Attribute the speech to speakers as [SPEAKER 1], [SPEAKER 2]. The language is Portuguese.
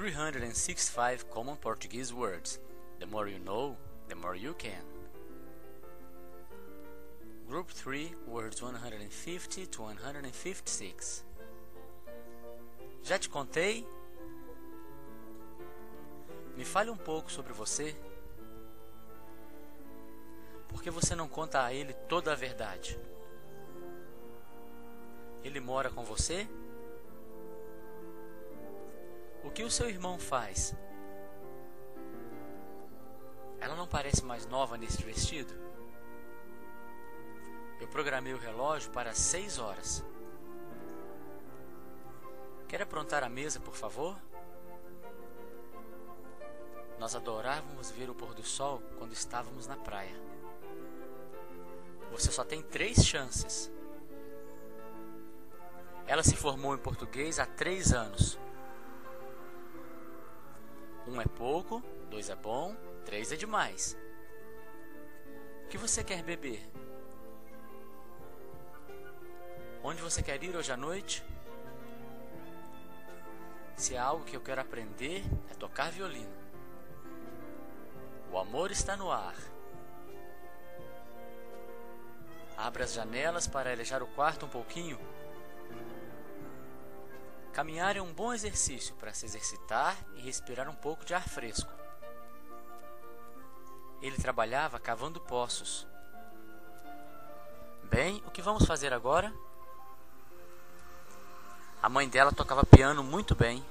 [SPEAKER 1] 365 Common Portuguese Words. The more you know, the more you can. Group 3, words 150 to 156. Já te contei? Me fale um pouco sobre você. Por que você não conta a ele toda a verdade? Ele mora com você? O que o seu irmão faz? Ela não parece mais nova neste vestido? Eu programei o relógio para seis horas. Quer aprontar a mesa, por favor? Nós adorávamos ver o pôr do sol quando estávamos na praia. Você só tem três chances. Ela se formou em português há três anos. Um é pouco, dois é bom, três é demais. O que você quer beber? Onde você quer ir hoje à noite? Se há algo que eu quero aprender, é tocar violino. O amor está no ar. Abra as janelas para alejar o quarto um pouquinho. Caminhar é um bom exercício para se exercitar e respirar um pouco de ar fresco. Ele trabalhava cavando poços. Bem, o que vamos fazer agora? A mãe dela tocava piano muito bem.